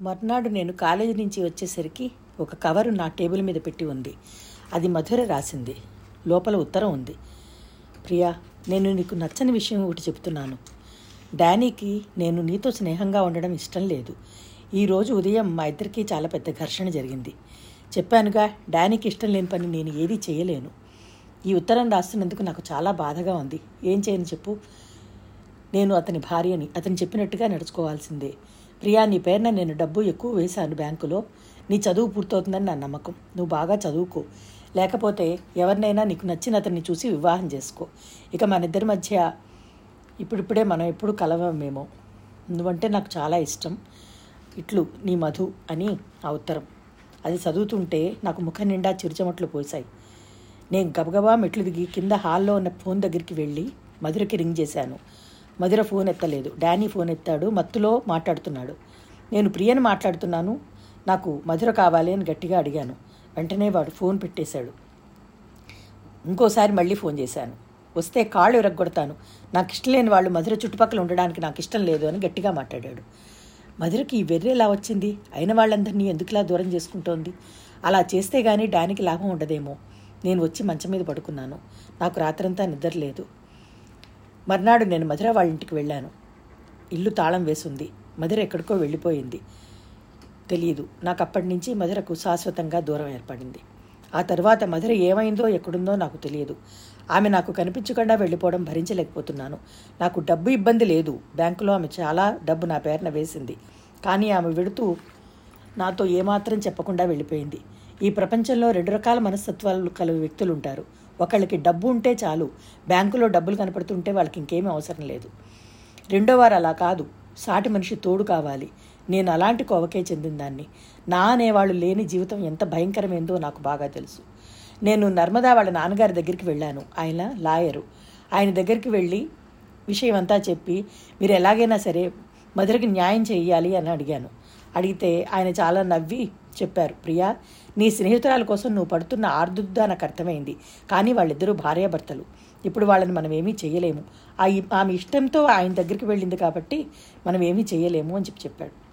మర్నాడు నేను కాలేజీ నుంచి వచ్చేసరికి ఒక కవరు నా టేబుల్ మీద పెట్టి ఉంది. అది మధుర రాసింది. లోపల ఉత్తరం ఉంది. ప్రియా నేను నీకు నచ్చని విషయం ఒకటి చెప్తున్నాను. డానీకి నేను నీతో స్నేహంగా ఉండడం ఇష్టం లేదు. ఈరోజు ఉదయం మా ఇద్దరికీ చాలా పెద్ద ఘర్షణ జరిగింది. చెప్పానుగా డానీకి ఇష్టం లేని పని నేను ఏదీ చేయలేను. ఈ ఉత్తరం రాస్తున్నందుకు నాకు చాలా బాధగా ఉంది. ఏం చేయను చెప్పు. నేను అతని భార్యని అతను చెప్పినట్టుగా నడుచుకోవాల్సిందే. ప్రియా నీ పేరున నేను డబ్బు ఎక్కువ వేశాను బ్యాంకులో. నీ చదువు పూర్తవుతుందని నా నమ్మకం. నువ్వు బాగా చదువుకో. లేకపోతే ఎవరినైనా నీకు నచ్చిన అతన్ని చూసి వివాహం చేసుకో. ఇక మన ఇద్దరి మధ్య ఇప్పుడిప్పుడే మనం ఎప్పుడు కలవమేమో. నువ్వంటే నాకు చాలా ఇష్టం. ఇట్లు నీ మధు అని ఆ ఉత్తరం. అది చదువుతుంటే నాకు ముఖం నిండా చిరుచమట్లు పోసాయి నేను గబగబా మెట్లు దిగి కింద హాల్లో ఉన్న ఫోన్ దగ్గరికి వెళ్ళి మధురకి రింగ్ చేశాను. మధుర ఫోన్ ఎత్తలేదు. డానీ ఫోన్ ఎత్తాడు మత్తులో మాట్లాడుతున్నాడు. నేను ప్రియని మాట్లాడుతున్నాను నాకు మధుర కావాలి అని గట్టిగా అడిగాను. వెంటనే వాడు ఫోన్ పెట్టేశాడు. ఇంకోసారి మళ్ళీ ఫోన్ చేశాను. వస్తే కాళ్ళు విరగొడతాను నాకు ఇష్టం లేని వాళ్ళు మధుర చుట్టుపక్కల ఉండడానికి నాకు ఇష్టం లేదు అని గట్టిగా మాట్లాడాడు. మధురకి ఈ ఎలా వచ్చింది? అయిన వాళ్ళందరినీ ఎందుకులా దూరం చేసుకుంటోంది? అలా చేస్తే గానీ డానికి లాభం ఉండదేమో. నేను వచ్చి మంచం మీద పడుకున్నాను. నాకు రాత్రంతా నిద్ర లేదు. మర్నాడు నేను మధుర వాళ్ళ ఇంటికి వెళ్ళాను. ఇల్లు తాళం వేసింది. మధుర ఎక్కడికో వెళ్ళిపోయింది. తెలియదు నాకు అప్పటి నుంచి మధురకు శాశ్వతంగా దూరం ఏర్పడింది. ఆ తర్వాత మధుర ఏమైందో ఎక్కడుందో నాకు తెలియదు. ఆమె నాకు కనిపించకుండా వెళ్ళిపోవడం భరించలేకపోతున్నాను. నాకు డబ్బు ఇబ్బంది లేదు. బ్యాంకులో ఆమె చాలా డబ్బు నా పేరున వేసింది. కానీ ఆమె వెడుతూ నాతో ఏమాత్రం చెప్పకుండా వెళ్ళిపోయింది. ఈ ప్రపంచంలో రెండు రకాల మనస్తత్వాలు కల వ్యక్తులు ఉంటారు ఒకళ్ళకి డబ్బు ఉంటే చాలు. బ్యాంకులో డబ్బులు కనపడుతుంటే వాళ్ళకి ఇంకేమీ అవసరం లేదు. రెండో వారు అలా కాదు. సాటి మనిషి తోడు కావాలి. నేను అలాంటి కోవకే చెందిందాన్ని. నా అనేవాళ్ళు లేని జీవితం ఎంత భయంకరమైందో నాకు బాగా తెలుసు. నేను నర్మదా వాళ్ళ నాన్నగారి దగ్గరికి వెళ్ళాను. ఆయన లాయరు. ఆయన దగ్గరికి వెళ్ళి విషయం అంతా చెప్పి మీరు ఎలాగైనా సరే మధురకి న్యాయం చేయాలి అని అడిగాను. అడిగితే ఆయన చాలా నవ్వి చెప్పారు ప్రియా నీ స్నేహితురాల కోసం నువ్వు పడుతున్న ఆర్దుద్దా నాకు అర్థమైంది కానీ వాళ్ళిద్దరూ భార్యాభర్తలు. ఇప్పుడు వాళ్ళని మనం ఏమీ చేయలేము ఆ ఆమె ఇష్టంతో ఆయన దగ్గరికి వెళ్ళింది కాబట్టి మనం ఏమీ చేయలేము అని చెప్పి చెప్పాడు.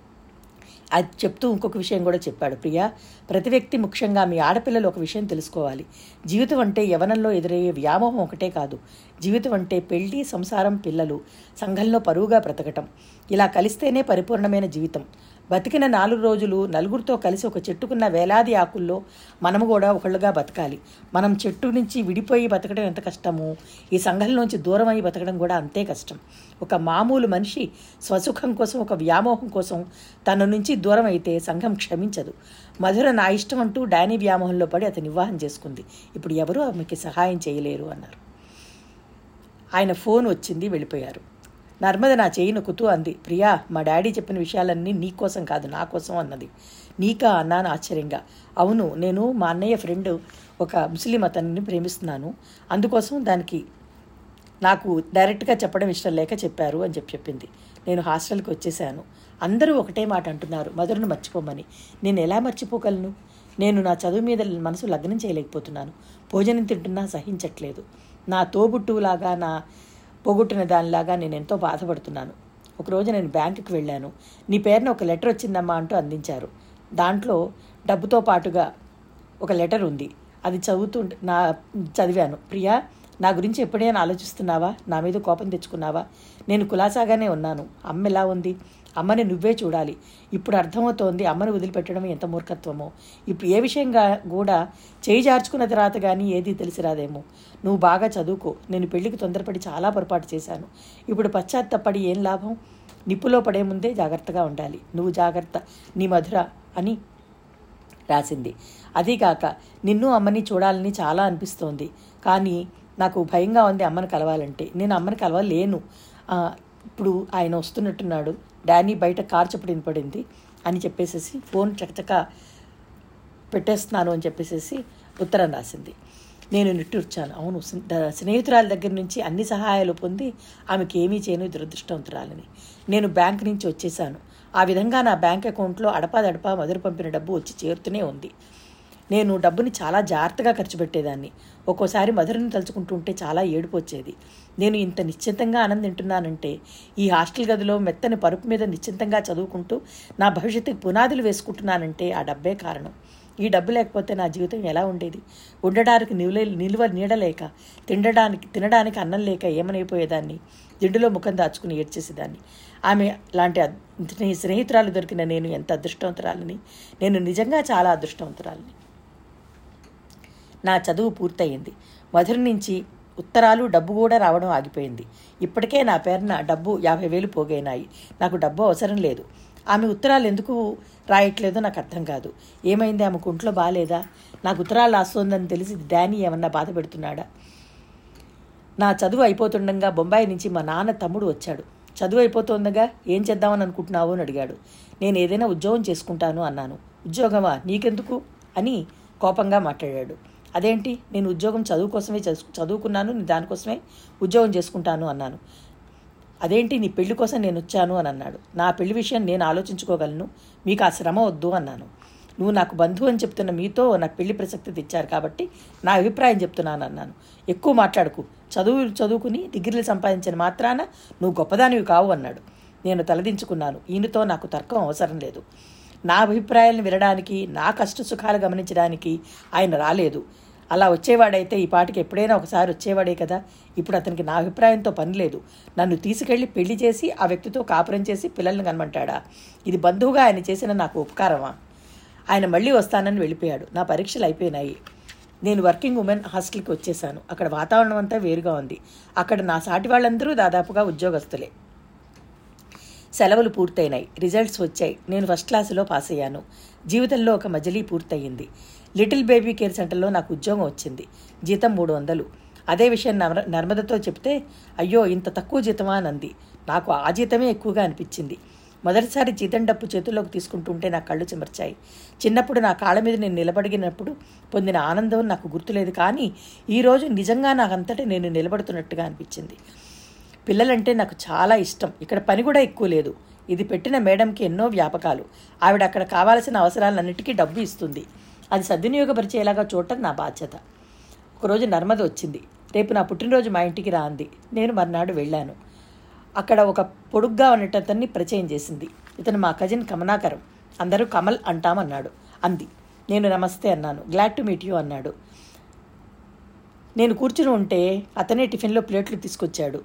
అది చెప్తూ ఇంకొక విషయం కూడా చెప్పాడు. ప్రియా ప్రతి వ్యక్తి ముఖ్యంగా మీ ఆడపిల్లలు ఒక విషయం తెలుసుకోవాలి. జీవితం అంటే యవనంలో ఎదురయ్యే వ్యామోహం ఒకటే కాదు. జీవితం అంటే పెళ్ళి సంసారం పిల్లలు సంఘంలో పరువుగా బ్రతకటం. ఇలా కలిస్తేనే పరిపూర్ణమైన జీవితం. బతికిన నాలుగు రోజులు నలుగురితో కలిసి ఒక చెట్టుకున్న వేలాది ఆకుల్లో మనము కూడా ఒకళ్ళుగా బతకాలి. మనం చెట్టు నుంచి విడిపోయి బతకడం ఎంత కష్టమో ఈ సంఘంలోంచి దూరం అయి బతకడం కూడా అంతే కష్టం. ఒక మామూలు మనిషి స్వసుఖం కోసం ఒక వ్యామోహం కోసం తన నుంచి దూరం అయితే సంఘం క్షమించదు. మధుర నా ఇష్టం అంటూ డానీ వ్యామోహంలో పడి అతని వివాహం చేసుకుంది. ఇప్పుడు ఎవరూ ఆమెకి సహాయం చేయలేరు అన్నారు. ఆయన ఫోన్ వచ్చింది వెళ్ళిపోయారు. నర్మద నా చేయి నొక్కుతూ అంది. ప్రియా మా డాడీ చెప్పిన విషయాలన్నీ నీకోసం కాదు నా కోసం అన్నది. నీకా అన్నాను ఆశ్చర్యంగా. అవును నేను మా అన్నయ్య ఫ్రెండ్ ఒక ముస్లిం అతన్ని ప్రేమిస్తున్నాను. అందుకోసం దానికి నాకు డైరెక్ట్గా చెప్పడం ఇష్టం లేక చెప్పారు అని చెప్పి చెప్పింది. నేను హాస్టల్కి వచ్చేసాను అందరూ ఒకటే మాట అంటున్నారు మధురను మర్చిపోమని. నేను ఎలా మర్చిపోగలను? నేను నా చదువు మీద మనసు లగ్నం చేయలేకపోతున్నాను. భోజనం తింటున్నా సహించట్లేదు. నా తోబుట్టువులాగా నా పోగొట్టిన దానిలాగా నేను ఎంతో బాధపడుతున్నాను. ఒకరోజు నేను బ్యాంకుకి వెళ్ళాను. నీ పేరున ఒక లెటర్ వచ్చిందమ్మా అంటూ అందించారు. దాంట్లో డబ్బుతో పాటుగా ఒక లెటర్ ఉంది. అది చదువుతూ నా చదివాను. ప్రియా నా గురించి ఎప్పుడైనా ఆలోచిస్తున్నావా? నా మీద కోపం తెచ్చుకున్నావా? నేను కులాసాగానే ఉన్నాను. అమ్మ ఎలా ఉంది? అమ్మని నువ్వే చూడాలి. ఇప్పుడు అర్థమవుతోంది అమ్మని వదిలిపెట్టడం ఎంత మూర్ఖత్వమో. ఇప్పుడు ఏ విషయంగా కూడా చేయి జార్చుకున్న తర్వాత కానీ ఏది తెలిసిరాదేమో నువ్వు బాగా చదువుకో. నేను పెళ్ళికి తొందరపడి చాలా పొరపాటు చేశాను. ఇప్పుడు పశ్చాత్తపడి ఏం లాభం? నిప్పులో పడే ముందే జాగ్రత్తగా ఉండాలి. నువ్వు జాగ్రత్త. నీ మధుర అని రాసింది. అదీకాక నిన్ను అమ్మని చూడాలని చాలా అనిపిస్తోంది. కానీ నాకు భయంగా ఉంది అమ్మని కలవాలంటే. నేను అమ్మని కలవలేను. ఇప్పుడు ఆయన వస్తున్నట్టున్నాడు. డానీ బయట కార్ పడింది అని చెప్పేసేసి ఫోన్ చకచక పెట్టేస్తున్నాను అని చెప్పేసేసి ఉత్తరం రాసింది. నేను నిట్టూర్చాను అవును స్నేహితురాల దగ్గర నుంచి అన్ని సహాయాలు పొంది ఆమెకి ఏమీ చేయను దురదృష్టవంతురాలని. నేను బ్యాంక్ నుంచి వచ్చేసాను ఆ విధంగా నా బ్యాంక్ అకౌంట్లో అడపాదడపా మొదలు పంపిన డబ్బు వచ్చి చేరుతూనే ఉంది. నేను డబ్బుని చాలా జాగ్రత్తగా ఖర్చు పెట్టేదాన్ని. ఒక్కోసారి మధురని తలుచుకుంటుంటే చాలా ఏడుపు వచ్చేది. నేను ఇంత నిశ్చింతంగా ఆనందింటున్నానంటే ఈ హాస్టల్ గదిలో మెత్తని పరుపు మీద నిశ్చింతంగా చదువుకుంటూ నా భవిష్యత్తుకి పునాదులు వేసుకుంటున్నానంటే ఆ డబ్బే కారణం. ఈ డబ్బు లేకపోతే నా జీవితం ఎలా ఉండేది? ఉండడానికి నిలువ నిలువ నీడలేక తినడానికి తినడానికి అన్నం లేక ఏమనైపోయేదాన్ని? దిండులో ముఖం దాచుకుని ఏడ్చేసేదాన్ని. ఆమె లాంటి స్నేహితురాలు దొరికిన నేను ఎంత అదృష్టవంతురాలని? నేను నిజంగా చాలా అదృష్టవంతురాలని. నా చదువు పూర్తయింది. మధుర నుంచి ఉత్తరాలు డబ్బు కూడా రావడం ఆగిపోయింది. ఇప్పటికే నా పేరున డబ్బు యాభై వేలు పోగైనాయి. నాకు డబ్బు అవసరం లేదు. ఆమె ఉత్తరాలు ఎందుకు రాయట్లేదో నాకు అర్థం కాదు. ఏమైంది? ఆమెకు ఒంట్లో బాగాలేదా నాకు ఉత్తరాలు రాస్తోందని తెలిసి డానీ ఏమన్నా బాధ పెడుతున్నాడా? నా చదువు అయిపోతుండగా బొంబాయి నుంచి మా నాన్న తమ్ముడు వచ్చాడు. చదువు అయిపోతుండగా ఏం చేద్దామని అనుకుంటున్నావు అని అడిగాడు. నేను ఏదైనా ఉద్యోగం చేసుకుంటాను అన్నాను. ఉద్యోగమా? నీకెందుకు? అని కోపంగా మాట్లాడాడు. అదేంటి? నేను ఉద్యోగం చదువు కోసమే చదువు- చదువుకున్నాను నేను దానికోసమే ఉద్యోగం చేసుకుంటాను అన్నాను. అదేంటి? నీ పెళ్ళి కోసం నేను వచ్చాను అని అన్నాడు. నా పెళ్ళి విషయం నేను ఆలోచించుకోగలను మీకు ఆ శ్రమ వద్దు అన్నాను. నువ్వు నాకు బంధువు అని చెప్తున్న మీతో నాకు పెళ్ళి ప్రసక్తి తెచ్చారు కాబట్టి నా అభిప్రాయం చెప్తున్నాను అన్నాను. ఎక్కువ మాట్లాడుకు. చదువు చదువుకుని డిగ్రీలు సంపాదించిన మాత్రాన నువ్వు గొప్పదానివి కావు అన్నాడు. నేను తలదించుకున్నాను. ఈయనతో నాకు తర్కం అవసరం లేదు. నా అభిప్రాయాలను వినడానికి నా కష్ట సుఖాలు గమనించడానికి ఆయన రాలేదు. అలా వచ్చేవాడైతే ఈ పాటికి ఎప్పుడైనా ఒకసారి వచ్చేవాడే కదా. ఇప్పుడు అతనికి నా అభిప్రాయంతో పని లేదు. నన్ను తీసుకెళ్ళి పెళ్ళి చేసి ఆ వ్యక్తితో కాపురం చేసి పిల్లల్ని కనమంటాడా ఇది బంధువుగా ఆయన చేసిన నాకు ఉపకారమా? ఆయన మళ్ళీ వస్తానని వెళ్ళిపోయాడు. నా పరీక్షలు అయిపోయినాయి. నేను వర్కింగ్ ఉమెన్ హాస్టల్కి వచ్చేసాను అక్కడ వాతావరణం అంతా వేరుగా ఉంది. అక్కడ నా సాటి వాళ్ళందరూ దాదాపుగా ఉద్యోగస్తులే. సెలవులు పూర్తయినాయి. రిజల్ట్స్ వచ్చాయి. నేను ఫస్ట్ క్లాసులో పాస్ అయ్యాను జీవితంలో ఒక మజిలీ పూర్తయింది. లిటిల్ బేబీ కేర్ సెంటర్లో నాకు ఉద్యోగం వచ్చింది. జీతం మూడు వందలు. అదే విషయం నర్మదతో చెప్తే అయ్యో ఇంత తక్కువ జీతమా అని అంది నాకు ఆ జీతమే ఎక్కువగా అనిపించింది. మొదటిసారి జీతం డప్పు చేతుల్లోకి తీసుకుంటుంటే నా కళ్ళు చెమర్చాయి. చిన్నప్పుడు నా కాళ్ళ మీద నేను నిలబడినప్పుడు పొందిన ఆనందం నాకు గుర్తులేదు కానీ ఈరోజు నిజంగా నాకంతటి నేను నిలబడుతున్నట్టుగా అనిపించింది. పిల్లలంటే నాకు చాలా ఇష్టం. ఇక్కడ పని కూడా ఎక్కువ లేదు. ఇది పెట్టిన మేడంకి ఎన్నో వ్యాపకాలు. ఆవిడ అక్కడ కావాల్సిన అవసరాలన్నిటికీ డబ్బు ఇస్తుంది. అది సద్వినియోగపరిచేలాగా చూడటం నా బాధ్యత. ఒకరోజు నర్మద వచ్చింది. రేపు నా పుట్టినరోజు మా ఇంటికి రా అంది. నేను మర్నాడు వెళ్ళాను. అక్కడ ఒక పొడుగ్గా ఉన్నటతన్ని పరిచయం చేసింది. ఇతను మా కజిన్ కమనాకరం అందరూ కమల్ అంటామన్నాడు. అంది. నేను నమస్తే అన్నాను. గ్లాడ్ టు మీట్ యూ అన్నాడు. నేను కూర్చుని ఉంటే అతనే టిఫిన్లో ప్లేట్లు తీసుకొచ్చాడు.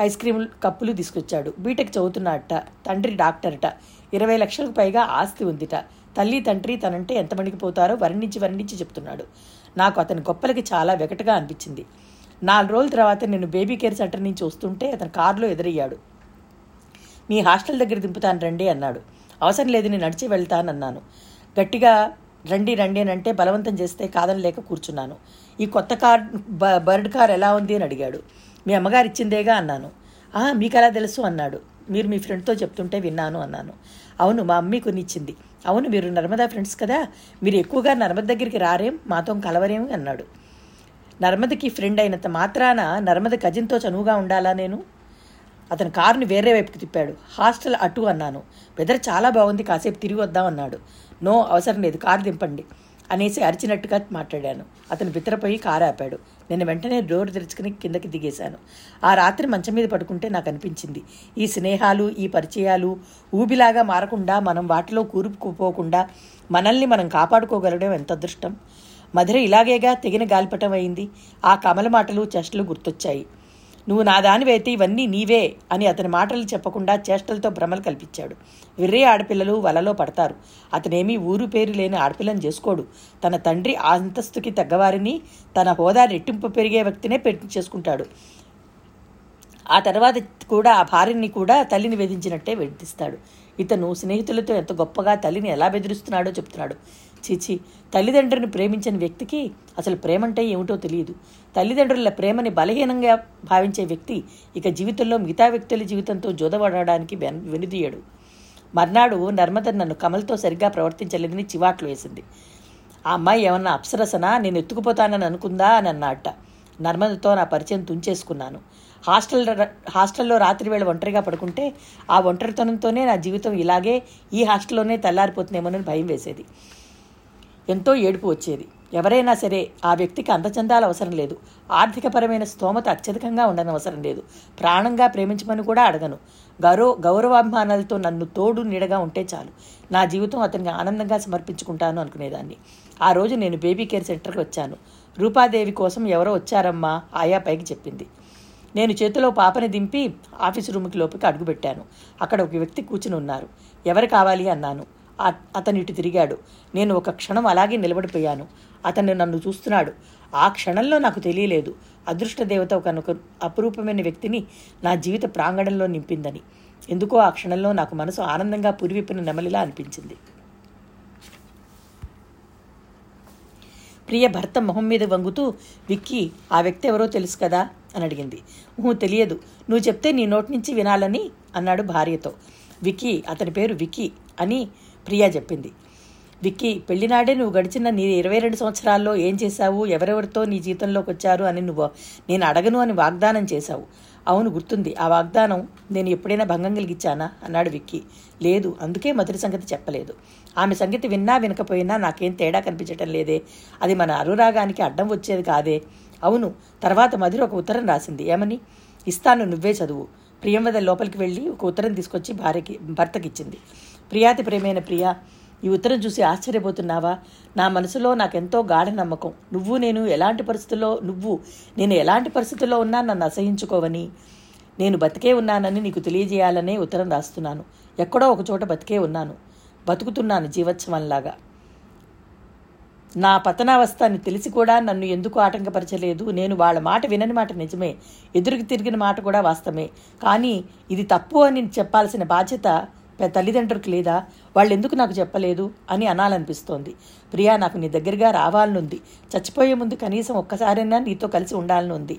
ఐస్ క్రీమ్ కప్పులు తీసుకొచ్చాడు. బీటెక్ చదువుతున్నట్ట తండ్రి డాక్టర్ట. ఇరవై లక్షలకు పైగా ఆస్తి ఉందిట. తల్లి తండ్రి తనంటే ఎంత పోతారో వర్ణించి వర్ణించి చెప్తున్నాడు. నాకు అతని గొప్పలకి చాలా వెకటగా అనిపించింది. నాలుగు రోజుల తర్వాత నేను బేబీ కేర్ సెంటర్ నుంచి వస్తుంటే అతను కారులో ఎదురయ్యాడు. మీ హాస్టల్ దగ్గర దింపుతాను రండి అన్నాడు. అవసరం లేదు నేను నడిచి వెళ్తానన్నాను. గట్టిగా రండి రండి అని అంటే బలవంతం చేస్తే కాదని లేక కూర్చున్నాను. ఈ కొత్త కార్ బ- బర్డ్ కార్ ఎలా ఉంది అని అడిగాడు. మీ అమ్మగారు ఇచ్చిందేగా అన్నాను. మీకు ఎలా తెలుసు అన్నాడు. మీరు మీ ఫ్రెండ్తో చెప్తుంటే విన్నాను అన్నాను. అవును మా అమ్మి కొనిచ్చింది అవును మీరు నర్మదా ఫ్రెండ్స్ కదా. మీరు ఎక్కువగా నర్మద దగ్గరికి రారేం మాతో కలవరేమి అన్నాడు. నర్మదకి ఫ్రెండ్ అయినంత మాత్రాన నర్మద కజిన్తో చనువుగా ఉండాలా నేను? అతను కారుని వేరే వైపుకి తిప్పాడు. హాస్టల్ అటు అన్నాను. వెదర్ చాలా బాగుంది కాసేపు తిరిగి వద్దాం అన్నాడు. నో అవసరం లేదు కారు దింపండి. అనేసి అరిచినట్టుగా మాట్లాడాను. అతను బిత్తరపోయి కారు ఆపాడు నేను వెంటనే డోర్ తెరుచుకుని కిందకి దిగేశాను. ఆ రాత్రి మంచం మీద పడుకుంటే నాకు అనిపించింది. ఈ స్నేహాలు ఈ పరిచయాలు ఊబిలాగా మారకుండా మనం వాటిలో కూరుకుపోకుండా మనల్ని మనం కాపాడుకోగలగడం ఎంత అదృష్టం. మధుర ఇలాగేగా తెగిన గాలిపటం అయింది. ఆ కమల మాటలు చేష్టలు గుర్తొచ్చాయి. నువ్వు నా దానివైతే ఇవన్నీ నీవే అని అతని మాటలు చెప్పకుండా చేష్టలతో భ్రమలు కల్పించాడు. విర్రే ఆడపిల్లలు వలలో పడతారు. అతనేమీ ఊరు పేరు లేని ఆడపిల్లని చేసుకోడు. తన తండ్రి ఆ అంతస్తుకి తగ్గవారిని తన హోదా రెట్టింపు పెరిగే వ్యక్తినే పెట్టి చేసుకుంటాడు. ఆ తర్వాత కూడా ఆ భార్యని కూడా తల్లిని వేధించినట్టే వేధిస్తాడు ఇతను స్నేహితులతో ఎంత గొప్పగా తల్లిని ఎలా బెదిరిస్తున్నాడో చెప్తున్నాడు. చిచి. తల్లిదండ్రులను ప్రేమించని వ్యక్తికి అసలు ప్రేమంటే ఏమిటో తెలియదు. తల్లిదండ్రుల ప్రేమని బలహీనంగా భావించే వ్యక్తి ఇక జీవితంలో మిగతా వ్యక్తుల జీవితంతో జోదవడడానికి వెనుదీయడు. మర్నాడు నర్మద నన్ను కమల్తో సరిగ్గా ప్రవర్తించలేదని చివాట్లు వేసింది. ఆ అమ్మాయి ఏమన్నా అప్సరసనా? నేను ఎత్తుకుపోతానని అనుకుందా? అని అన్నట్ట నర్మదతో నా పరిచయం తుంచేసుకున్నాను. హాస్టల్ హాస్టల్లో రాత్రి వేళ ఒంటరిగా పడుకుంటే ఆ ఒంటరితనంతోనే నా జీవితం ఇలాగే ఈ హాస్టల్లోనే తెల్లారిపోతుందేమోనని భయం వేసేది. ఎంతో ఏడుపు వచ్చేది. ఎవరైనా సరే ఆ వ్యక్తికి అందచందాలు అవసరం లేదు. ఆర్థికపరమైన స్తోమత అత్యధికంగా ఉండని అవసరం లేదు. ప్రాణంగా ప్రేమించమని కూడా అడగను. గౌరవ గౌరవాభిమానాలతో నన్ను తోడు నీడగా ఉంటే చాలు. నా జీవితం అతనికి ఆనందంగా సమర్పించుకుంటాను అనుకునేదాన్ని. ఆ రోజు నేను బేబీ కేర్ సెంటర్కి వచ్చాను. రూపాదేవి కోసం ఎవరో వచ్చారమ్మా ఆయా పైకి చెప్పింది. నేను చేతిలో పాపని దింపి ఆఫీసు రూమ్కి లోపలికి అడుగుపెట్టాను. అక్కడ ఒక వ్యక్తి కూర్చుని ఉన్నారు. ఎవరు కావాలి అన్నాను. అతను ఇటు తిరిగాడు. నేను ఒక క్షణం అలాగే నిలబడిపోయాను. అతను నన్ను చూస్తున్నాడు. ఆ క్షణంలో నాకు తెలియలేదు. అదృష్ట దేవత ఒక అపురూపమైన వ్యక్తిని నా జీవిత ప్రాంగణంలో నింపిందని. ఎందుకో ఆ క్షణంలో నాకు మనసు ఆనందంగా పురివిప్పిన నెమలిలా అనిపించింది. ప్రియ భర్త మొహం మీద వంగుతూ విక్కీ ఆ వ్యక్తి ఎవరో తెలుసు కదా? అని అడిగింది. ఊహు తెలియదు. నువ్వు చెప్తే నీ నోటి నుంచి వినాలని అన్నాడు భార్యతో. విక్కీ అతని పేరు విక్కీ అని ప్రియా చెప్పింది. విక్కీ పెళ్ళినాడే నువ్వు గడిచిన నీ ఇరవై రెండు సంవత్సరాల్లో ఏం చేశావు? ఎవరెవరితో నీ జీవితంలోకి వచ్చారు అని నువ్వు నేను అడగను అని వాగ్దానం చేశావు. అవును గుర్తుంది. ఆ వాగ్దానం నేను ఎప్పుడైనా భంగం కలిగించానా? అన్నాడు విక్కీ. లేదు అందుకే మధుర సంగతి చెప్పలేదు. ఆమె సంగతి విన్నా వినకపోయినా నాకేం తేడా కనిపించటం లేదే. అది మన అనురాగానికి అడ్డం వచ్చేది కాదే. అవును తర్వాత మధుర ఒక ఉత్తరం రాసింది. ఏమని? ఇస్తాను నువ్వే చదువు. ప్రియంవద లోపలికి వెళ్ళి ఒక ఉత్తరం తీసుకొచ్చి భార్యకి భర్తకిచ్చింది. ప్రియాతి ప్రేమైన ప్రియా ఈ ఉత్తరం చూసి ఆశ్చర్యపోతున్నావా? నా మనసులో నాకెంతో గాఢ నమ్మకం. నువ్వు నేను ఎలాంటి పరిస్థితుల్లో నువ్వు నేను ఎలాంటి పరిస్థితుల్లో ఉన్నా నన్ను అసహించుకోవని నేను బతికే ఉన్నానని నీకు తెలియజేయాలనే ఉత్తరం రాస్తున్నాను. ఎక్కడో ఒక చోట బతికే ఉన్నాను. బతుకుతున్నాను జీవోత్సవంలాగా. నా పతనావస్థ అని తెలిసి కూడా నన్ను ఎందుకు ఆటంకపరచలేదు? నేను వాళ్ళ మాట వినని మాట నిజమే. ఎదురుకు తిరిగిన మాట కూడా వాస్తవమే. కానీ ఇది తప్పు అని చెప్పాల్సిన బాధ్యత తల్లిదండ్రులకు లేదా వాళ్ళు ఎందుకు నాకు చెప్పలేదు అని అనాలనిపిస్తోంది. ప్రియా నాకు నీ దగ్గరగా రావాలనుంది. చచ్చిపోయే ముందు కనీసం ఒక్కసారైనా నీతో కలిసి ఉండాలనుంది.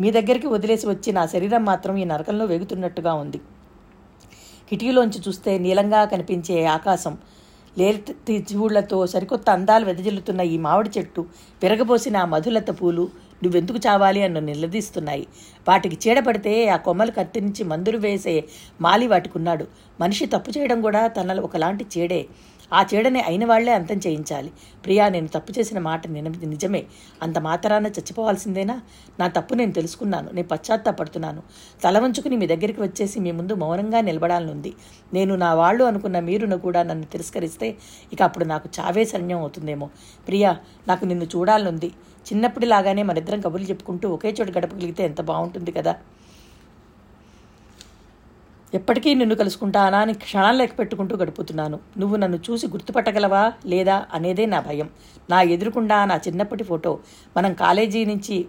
మీ దగ్గరికి వదిలేసి వచ్చి నా శరీరం మాత్రం ఈ నరకంలో వేగుతున్నట్టుగా ఉంది. కిటికీలోంచి చూస్తే నీలంగా కనిపించే ఆకాశం. లేతి జీవుళ్ళతో సరికొత్త అందాలు వెదజల్లుతున్న ఈ మామిడి చెట్టు విరగబోసిన ఆ మధులత పూలు నువ్వెందుకు చావాలి అన్ను నిలదీస్తున్నాయి. వాటికి చీడపడితే ఆ కొమ్మలు కత్తిరించి మందులు వేసే మాలి వాటికున్నాడు. మనిషి తప్పు చేయడం కూడా తనలో ఒకలాంటి చీడే. ఆ చీడని అయిన వాళ్ళే అంతం చేయించాలి. ప్రియా నేను తప్పు చేసిన మాట నిన- నిజమే. అంత మాత్రాన చచ్చిపోవాల్సిందేనా? నా తప్పు నేను తెలుసుకున్నాను. నేను పశ్చాత్తాపడుతున్నాను. తల వంచుకుని మీ దగ్గరికి వచ్చేసి మీ ముందు మౌనంగా నిలబడాలనుంది. నేను నా వాళ్ళు అనుకున్న మీరును కూడా నన్ను తిరస్కరిస్తే ఇక అప్పుడు నాకు చావే శరణ్యం అవుతుందేమో. ప్రియా నాకు నిన్ను చూడాలనుంది. చిన్నప్పటిలాగానే మనిద్దరం కబుర్లు చెప్పుకుంటూ ఒకే చోట గడపగలిగితే ఎంత బాగుంటుంది కదా? ఎప్పటికీ నిన్ను కలుసుకుంటానా? అని క్షణాలు లెక్క పెట్టుకుంటూ గడుపుతున్నాను. నువ్వు నన్ను చూసి గుర్తుపట్టగలవా లేదా అనేదే నా భయం. నా ఎదురుకుండా నా చిన్నప్పటి ఫోటో మనం కాలేజీ నుంచి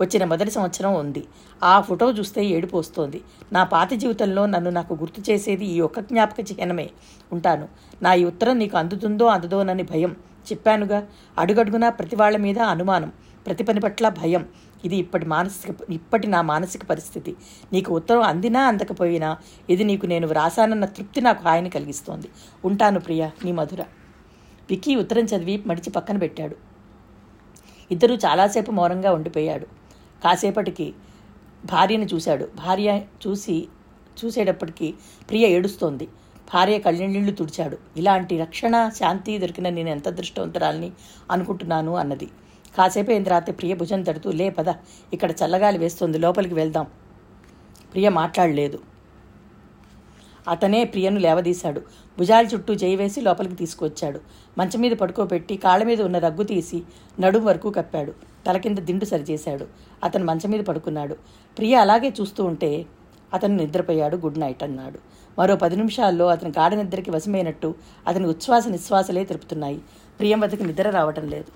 వచ్చిన మొదటి సంవత్సరం ఉంది. ఆ ఫోటో చూస్తే ఏడుపు వస్తోంది. నా పాత జీవితంలో నన్ను నాకు గుర్తు చేసేది ఈ ఒక్క జ్ఞాపక చిహ్నమే. ఉంటాను. నా ఈ ఉత్తరం నీకు అందుతుందో అందదోనని భయం. చెప్పానుగా. అడుగడుగునా ప్రతి వాళ్ళ మీద అనుమానం ప్రతి పని పట్ల భయం. ఇది ఇప్పటి మానసిక ఇప్పటి నా మానసిక పరిస్థితి. నీకు ఉత్తరం అందినా అందకపోయినా ఇది నీకు నేను వ్రాసానన్న తృప్తి నాకు హాయిని కలిగిస్తోంది. ఉంటాను ప్రియ నీ మధుర. విక్కీ ఉత్తరం చదివి మడిచి పక్కన పెట్టాడు. ఇద్దరూ చాలాసేపు మౌనంగా ఉండిపోయాడు. కాసేపటికి భార్యను చూశాడు. భార్య చూసి చూసేటప్పటికి ప్రియ ఏడుస్తోంది. భార్య కళ్ళనీళ్ళు తుడిచాడు. ఇలాంటి రక్షణ శాంతి దొరికిన నేను ఎంత అదృష్టవంతురాలని అనుకుంటున్నాను? అన్నది. కాసేపు అయిన తర్వాత ప్రియ భుజం తడుతూ లే పద ఇక్కడ చల్లగాలి వేస్తుంది లోపలికి వెళ్దాం. ప్రియ మాట్లాడలేదు. అతనే ప్రియను లేవదీశాడు. భుజాల చుట్టూ చేయి వేసి లోపలికి తీసుకువచ్చాడు. మంచం మీద పడుకోబెట్టి కాళ్ళ మీద ఉన్న రగ్గు తీసి నడుము వరకు కప్పాడు. తల కింద దిండు సరిచేశాడు. అతను మంచం మీద పడుకున్నాడు. ప్రియ అలాగే చూస్తూ ఉంటే అతను నిద్రపోయాడు గుడ్ నైట్ అన్నాడు. మరో పది నిమిషాల్లో అతని గాఢ నిద్రకి వశమైనట్టు అతని ఉచ్ఛ్వాస నిశ్వాసలే తెలుపుతున్నాయి. ప్రియం వద్దకు నిద్ర రావటం లేదు.